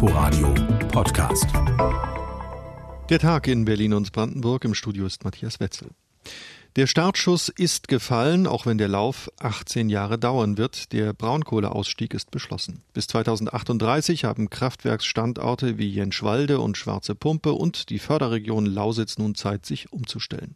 Inforadio Podcast. Der Tag in Berlin und Brandenburg. Im Studio ist Matthias Wetzel. Der Startschuss ist gefallen, auch wenn der Lauf 18 Jahre dauern wird. Der Braunkohleausstieg ist beschlossen. Bis 2038 haben Kraftwerksstandorte wie Jenschwalde und Schwarze Pumpe und die Förderregion Lausitz nun Zeit, sich umzustellen.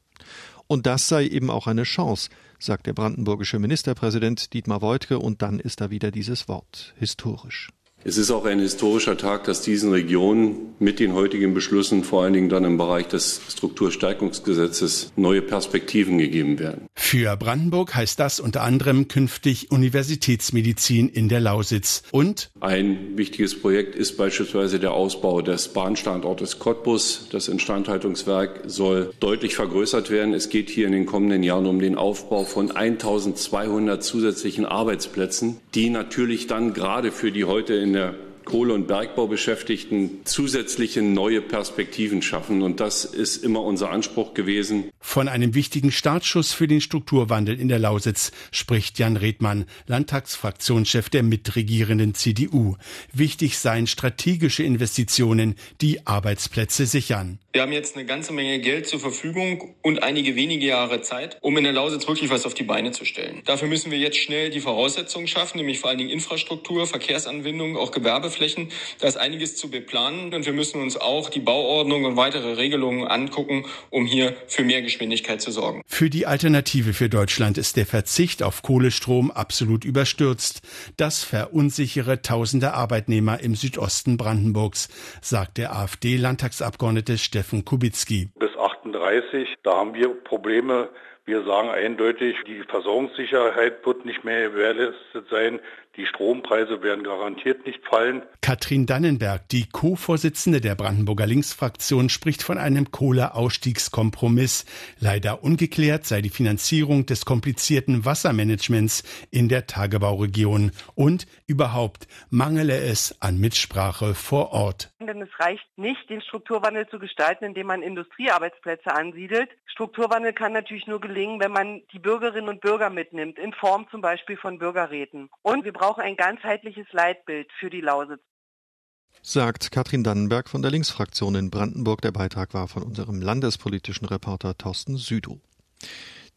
Und das sei eben auch eine Chance, sagt der brandenburgische Ministerpräsident Dietmar Woidke, und dann ist da wieder dieses Wort historisch. Es ist auch ein historischer Tag, dass diesen Regionen mit den heutigen Beschlüssen, vor allen Dingen dann im Bereich des Strukturstärkungsgesetzes, neue Perspektiven gegeben werden. Für Brandenburg heißt das unter anderem künftig Universitätsmedizin in der Lausitz. Und ein wichtiges Projekt ist beispielsweise der Ausbau des Bahnstandortes Cottbus. Das Instandhaltungswerk soll deutlich vergrößert werden. Es geht hier in den kommenden Jahren um den Aufbau von 1200 zusätzlichen Arbeitsplätzen, die natürlich dann gerade für die heute in der Kohle- und Bergbaubeschäftigten zusätzliche neue Perspektiven schaffen. Und das ist immer unser Anspruch gewesen. Von einem wichtigen Startschuss für den Strukturwandel in der Lausitz spricht Jan Redmann, Landtagsfraktionschef der mitregierenden CDU. Wichtig seien strategische Investitionen, die Arbeitsplätze sichern. Wir haben jetzt eine ganze Menge Geld zur Verfügung und einige wenige Jahre Zeit, um in der Lausitz wirklich was auf die Beine zu stellen. Dafür müssen wir jetzt schnell die Voraussetzungen schaffen, nämlich vor allen Dingen Infrastruktur, Verkehrsanbindung, auch Gewerbeflächen. Da ist einiges zu beplanen und wir müssen uns auch die Bauordnung und weitere Regelungen angucken, um hier für mehr Geschwindigkeit zu sorgen. Für die Alternative für Deutschland ist der Verzicht auf Kohlestrom absolut überstürzt. Das verunsichere tausende Arbeitnehmer im Südosten Brandenburgs, sagt der AfD-Landtagsabgeordnete Steffen Kubitzki. 2030. Da haben wir Probleme. Wir sagen eindeutig, die Versorgungssicherheit wird nicht mehr gewährleistet sein. Die Strompreise werden garantiert nicht fallen. Katrin Dannenberg, die Co-Vorsitzende der Brandenburger Linksfraktion, spricht von einem Kohleausstiegskompromiss. Leider ungeklärt sei die Finanzierung des komplizierten Wassermanagements in der Tagebauregion und überhaupt mangele es an Mitsprache vor Ort. Denn es reicht nicht, den Strukturwandel zu gestalten, indem man Industriearbeitsplätze ansiedelt. Strukturwandel kann natürlich nur gelingen, wenn man die Bürgerinnen und Bürger mitnimmt, in Form zum Beispiel von Bürgerräten. Und wir brauchen ein ganzheitliches Leitbild für die Lausitz. Sagt Katrin Dannenberg von der Linksfraktion in Brandenburg. Der Beitrag war von unserem landespolitischen Reporter Thorsten Südow.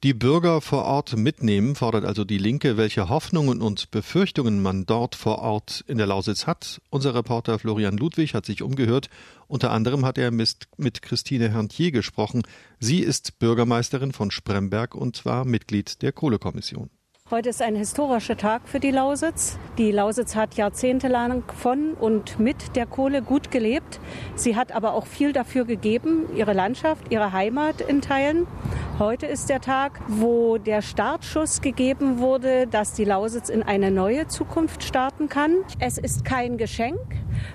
Die Bürger vor Ort mitnehmen, fordert also die Linke, welche Hoffnungen und Befürchtungen man dort vor Ort in der Lausitz hat. Unser Reporter Florian Ludwig hat sich umgehört. Unter anderem hat er mit Christine Herntier gesprochen. Sie ist Bürgermeisterin von Spremberg und war Mitglied der Kohlekommission. Heute ist ein historischer Tag für die Lausitz. Die Lausitz hat jahrzehntelang von und mit der Kohle gut gelebt. Sie hat aber auch viel dafür gegeben, ihre Landschaft, ihre Heimat in Teilen. Heute ist der Tag, wo der Startschuss gegeben wurde, dass die Lausitz in eine neue Zukunft starten kann. Es ist kein Geschenk,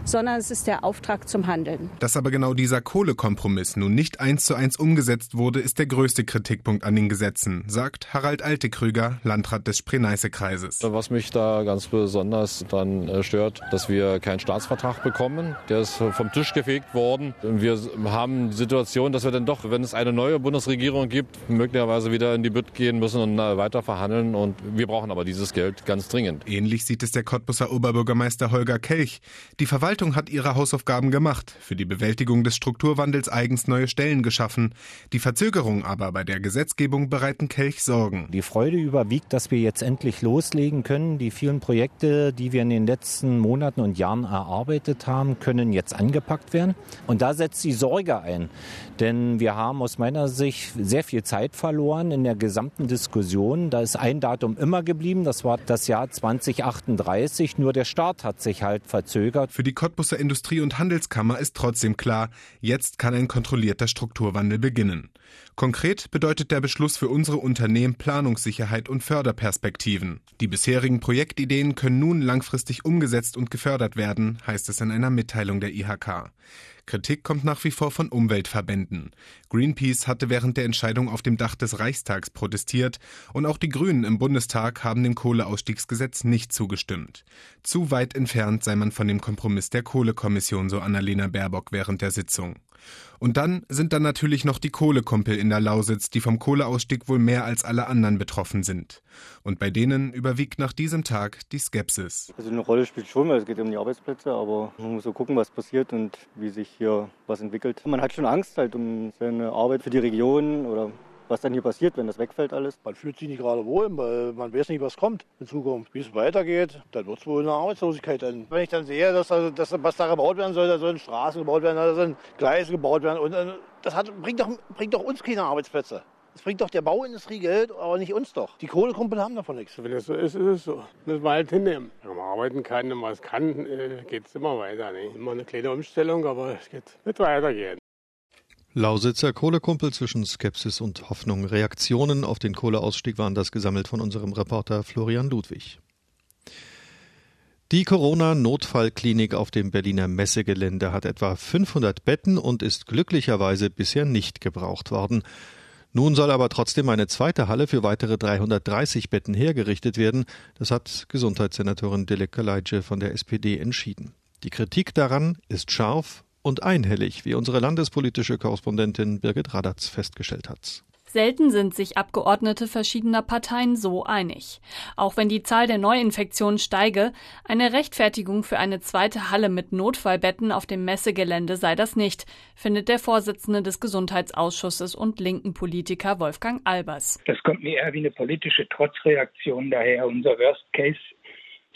sondern es ist der Auftrag zum Handeln. Dass aber genau dieser Kohlekompromiss nun nicht eins zu eins umgesetzt wurde, ist der größte Kritikpunkt an den Gesetzen, sagt Harald Altekrüger, Landrat des Spree-Neiße-Kreises. Was mich da ganz besonders dann äh, stört, dass wir keinen Staatsvertrag bekommen. Der ist vom Tisch gefegt worden. Wir haben die Situation, dass wir dann doch, wenn es eine neue Bundesregierung gibt, möglicherweise wieder in die Bütt gehen müssen und äh, weiter verhandeln. Und wir brauchen aber dieses Geld ganz dringend. Ähnlich sieht es der Cottbusser Oberbürgermeister Holger Kelch. Die Verwaltung hat ihre Hausaufgaben gemacht, für die Bewältigung des Strukturwandels eigens neue Stellen geschaffen. Die Verzögerung aber bei der Gesetzgebung bereiten Kelch Sorgen. Die Freude überwiegt, dass wir jetzt endlich loslegen können. Die vielen Projekte, die wir in den letzten Monaten und Jahren erarbeitet haben, können jetzt angepackt werden. Und da setzt die Sorge ein. Denn wir haben aus meiner Sicht sehr viel Zeit verloren in der gesamten Diskussion. Da ist ein Datum immer geblieben, das war das Jahr 2038. Nur der Start hat sich halt verzögert. Für die Cottbusser Industrie- und Handelskammer ist trotzdem klar, jetzt kann ein kontrollierter Strukturwandel beginnen. Konkret bedeutet der Beschluss für unsere Unternehmen Planungssicherheit und Förderperspektiven. Die bisherigen Projektideen können nun langfristig umgesetzt und gefördert werden, heißt es in einer Mitteilung der IHK. Kritik kommt nach wie vor von Umweltverbänden. Greenpeace hatte während der Entscheidung auf dem Dach des Reichstags protestiert und auch die Grünen im Bundestag haben dem Kohleausstiegsgesetz nicht zugestimmt. Zu weit entfernt sei man von dem Kompromiss der Kohlekommission, so Annalena Baerbock während der Sitzung. Und dann sind da natürlich noch die Kohlekumpel in der Lausitz, die vom Kohleausstieg wohl mehr als alle anderen betroffen sind. Und bei denen überwiegt nach diesem Tag die Skepsis. Also eine Rolle spielt schon, weil es geht um die Arbeitsplätze, aber man muss so gucken, was passiert und wie sich hier was entwickelt. Man hat schon Angst halt um seine Arbeit für die Region oder was dann hier passiert, wenn das wegfällt alles. Man fühlt sich nicht gerade wohl, weil man weiß nicht, was kommt in Zukunft. Wie es weitergeht, dann wird es wohl eine Arbeitslosigkeit enden. Wenn ich dann sehe, dass, also, dass was da gebaut werden soll, da sollen Straßen gebaut werden, da sollen Gleise gebaut werden. Und äh, das hat, bringt, doch, bringt doch uns keine Arbeitsplätze. Das bringt doch der Bauindustrie Geld, aber nicht uns doch. Die Kohlekumpel haben davon nichts. Wenn es so ist, ist es so. Müssen wir halt hinnehmen. Wenn man arbeiten kann und was kann, äh, geht es immer weiter. Ne? Immer eine kleine Umstellung, aber es geht, wird weitergehen. Lausitzer Kohlekumpel zwischen Skepsis und Hoffnung. Reaktionen auf den Kohleausstieg waren das gesammelt von unserem Reporter Florian Ludwig. Die Corona-Notfallklinik auf dem Berliner Messegelände hat etwa 500 Betten und ist glücklicherweise bisher nicht gebraucht worden. Nun soll aber trotzdem eine zweite Halle für weitere 330 Betten hergerichtet werden. Das hat Gesundheitssenatorin Dilek Kaleitsche von der SPD entschieden. Die Kritik daran ist scharf und einhellig, wie unsere landespolitische Korrespondentin Birgit Radatz festgestellt hat. Selten sind sich Abgeordnete verschiedener Parteien so einig. Auch wenn die Zahl der Neuinfektionen steige, eine Rechtfertigung für eine zweite Halle mit Notfallbetten auf dem Messegelände sei das nicht, findet der Vorsitzende des Gesundheitsausschusses und linken Politiker Wolfgang Albers. Das kommt mir eher wie eine politische Trotzreaktion daher. Unser Worst Case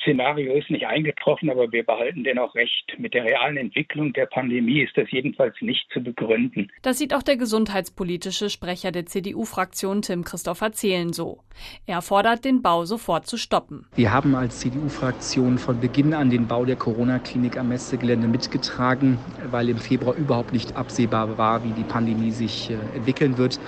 Szenario ist nicht eingetroffen, aber wir behalten dennoch recht. Mit der realen Entwicklung der Pandemie ist das jedenfalls nicht zu begründen. Das sieht auch der gesundheitspolitische Sprecher der CDU-Fraktion Tim Christopher Zehlen so. Er fordert, den Bau sofort zu stoppen. Wir haben als CDU-Fraktion von Beginn an den Bau der Corona-Klinik am Messegelände mitgetragen, weil im Februar überhaupt nicht absehbar war, wie die Pandemie sich äh, entwickeln wird.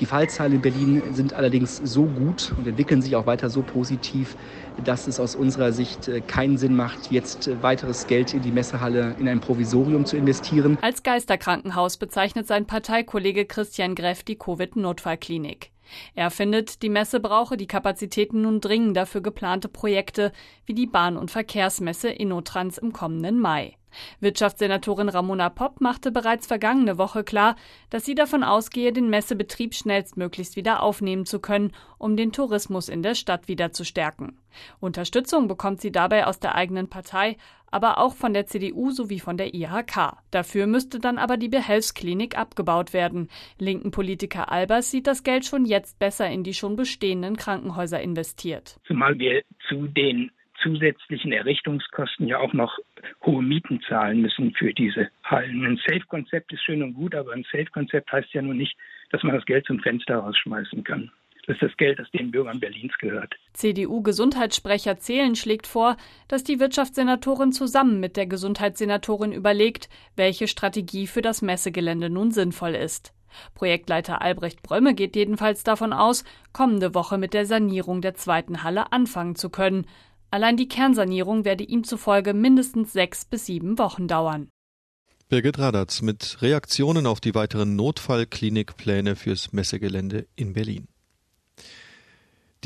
Die Fallzahlen in Berlin sind allerdings so gut und entwickeln sich auch weiter so positiv, dass es aus unserer Sicht äh, keinen Sinn macht, jetzt äh, weiteres Geld in die Messehalle in ein Provisorium zu investieren. Als Geisterkrankenhaus bezeichnet sein Parteikollege Christian Greff die Covid-Notfallklinik. Er findet, die Messe brauche die Kapazitäten nun dringender für geplante Projekte wie die Bahn- und Verkehrsmesse Innotrans im kommenden Mai. Wirtschaftssenatorin Ramona Popp machte bereits vergangene Woche klar, dass sie davon ausgehe, den Messebetrieb schnellstmöglichst wieder aufnehmen zu können, um den Tourismus in der Stadt wieder zu stärken. Unterstützung bekommt sie dabei aus der eigenen Partei, aber auch von der CDU sowie von der IHK. Dafür müsste dann aber die Behelfsklinik abgebaut werden. Linken Politiker Albers sieht das Geld schon jetzt besser in die schon bestehenden Krankenhäuser investiert. Zumal wir zu den zusätzlichen Errichtungskosten ja auch noch hohe Mieten zahlen müssen für diese Hallen. Ein Safe-Konzept ist schön und gut, aber ein Safe-Konzept heißt ja nur nicht, dass man das Geld zum Fenster rausschmeißen kann. Das ist das Geld, das den Bürgern Berlins gehört. CDU-Gesundheitssprecher Zählen schlägt vor, dass die Wirtschaftssenatorin zusammen mit der Gesundheitssenatorin überlegt, welche Strategie für das Messegelände nun sinnvoll ist. Projektleiter Albrecht Brömme geht jedenfalls davon aus, kommende Woche mit der Sanierung der zweiten Halle anfangen zu können. Allein die Kernsanierung werde ihm zufolge mindestens sechs bis sieben Wochen dauern. Birgit Radatz mit Reaktionen auf die weiteren Notfallklinikpläne fürs Messegelände in Berlin.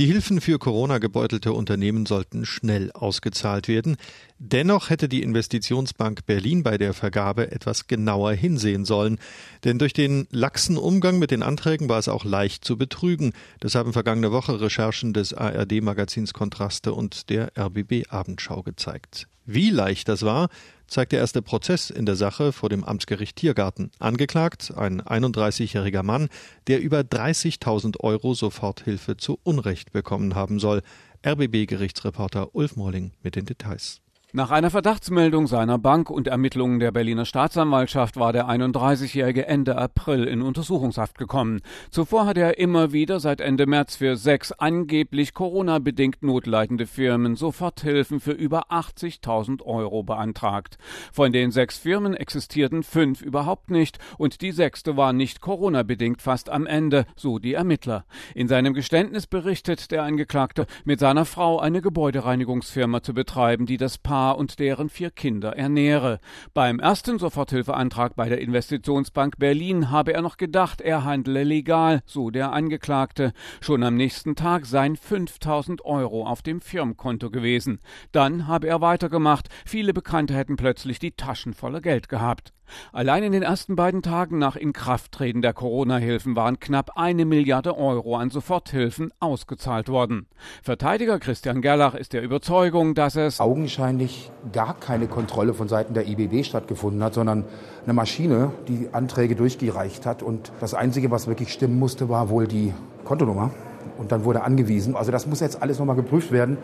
Die Hilfen für Corona gebeutelte Unternehmen sollten schnell ausgezahlt werden. Dennoch hätte die Investitionsbank Berlin bei der Vergabe etwas genauer hinsehen sollen. Denn durch den laxen Umgang mit den Anträgen war es auch leicht zu betrügen. Das haben vergangene Woche Recherchen des ARD-Magazins Kontraste und der RBB Abendschau gezeigt. Wie leicht das war, zeigt der erste Prozess in der Sache vor dem Amtsgericht Tiergarten. Angeklagt ein 31-jähriger Mann, der über 30.000 Euro Soforthilfe zu Unrecht bekommen haben soll. RBB-Gerichtsreporter Ulf Morling mit den Details. Nach einer Verdachtsmeldung seiner Bank und Ermittlungen der Berliner Staatsanwaltschaft war der 31-Jährige Ende April in Untersuchungshaft gekommen. Zuvor hat er immer wieder seit Ende März für sechs angeblich Corona-bedingt notleidende Firmen Soforthilfen für über 80.000 Euro beantragt. Von den sechs Firmen existierten fünf überhaupt nicht und die sechste war nicht Corona-bedingt fast am Ende, so die Ermittler. In seinem Geständnis berichtet der Angeklagte, mit seiner Frau eine Gebäudereinigungsfirma zu betreiben, die das Paar Paar und deren vier Kinder ernähre. Beim ersten Soforthilfeantrag bei der Investitionsbank Berlin habe er noch gedacht, er handle legal, so der Angeklagte. Schon am nächsten Tag seien 5000 Euro auf dem Firmenkonto gewesen. Dann habe er weitergemacht. Viele Bekannte hätten plötzlich die Taschen voller Geld gehabt. Allein in den ersten beiden Tagen nach Inkrafttreten der Corona-Hilfen waren knapp eine Milliarde Euro an Soforthilfen ausgezahlt worden. Verteidiger Christian Gerlach ist der Überzeugung, dass es augenscheinlich gar keine Kontrolle von Seiten der IBB stattgefunden hat, sondern eine Maschine, die Anträge durchgereicht hat. Und das Einzige, was wirklich stimmen musste, war wohl die Kontonummer. Und dann wurde angewiesen. Also das muss jetzt alles nochmal geprüft werden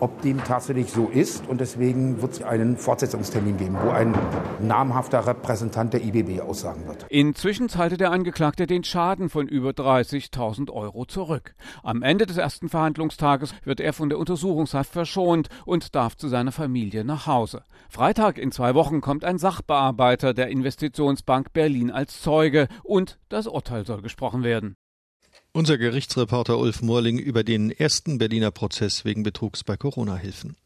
ob dem tatsächlich so ist. Und deswegen wird es einen Fortsetzungstermin geben, wo ein namhafter Repräsentant der IBB aussagen wird. Inzwischen zahlte der Angeklagte den Schaden von über 30.000 Euro zurück. Am Ende des ersten Verhandlungstages wird er von der Untersuchungshaft verschont und darf zu seiner Familie nach Hause. Freitag in zwei Wochen kommt ein Sachbearbeiter der Investitionsbank Berlin als Zeuge und das Urteil soll gesprochen werden. Unser Gerichtsreporter Ulf Morling über den ersten Berliner Prozess wegen Betrugs bei Corona-Hilfen.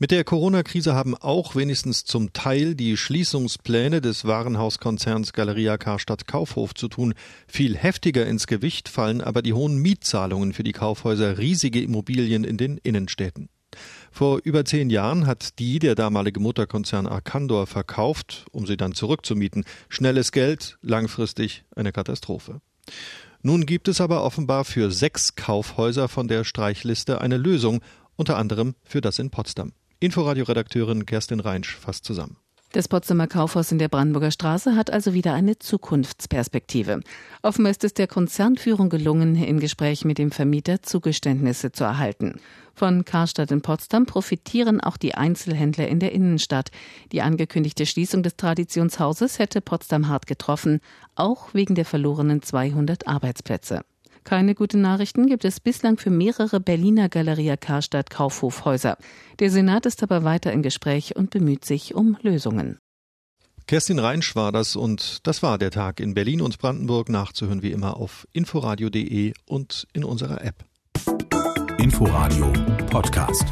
Mit der Corona-Krise haben auch wenigstens zum Teil die Schließungspläne des Warenhauskonzerns Galeria Karstadt Kaufhof zu tun. Viel heftiger ins Gewicht fallen aber die hohen Mietzahlungen für die Kaufhäuser riesige Immobilien in den Innenstädten. Vor über zehn Jahren hat die der damalige Mutterkonzern Arcandor verkauft, um sie dann zurückzumieten. Schnelles Geld, langfristig eine Katastrophe. Nun gibt es aber offenbar für sechs Kaufhäuser von der Streichliste eine Lösung, unter anderem für das in Potsdam. Inforadio-Redakteurin Kerstin Reinsch fasst zusammen. Das Potsdamer Kaufhaus in der Brandenburger Straße hat also wieder eine Zukunftsperspektive. Offenbar ist es der Konzernführung gelungen, im Gespräch mit dem Vermieter Zugeständnisse zu erhalten. Von Karstadt in Potsdam profitieren auch die Einzelhändler in der Innenstadt. Die angekündigte Schließung des Traditionshauses hätte Potsdam hart getroffen, auch wegen der verlorenen 200 Arbeitsplätze. Keine guten Nachrichten gibt es bislang für mehrere Berliner Galeria Karstadt Kaufhofhäuser. Der Senat ist aber weiter im Gespräch und bemüht sich um Lösungen. Kerstin Reinsch war das und das war der Tag in Berlin und Brandenburg nachzuhören wie immer auf inforadio.de und in unserer App. Inforadio Podcast.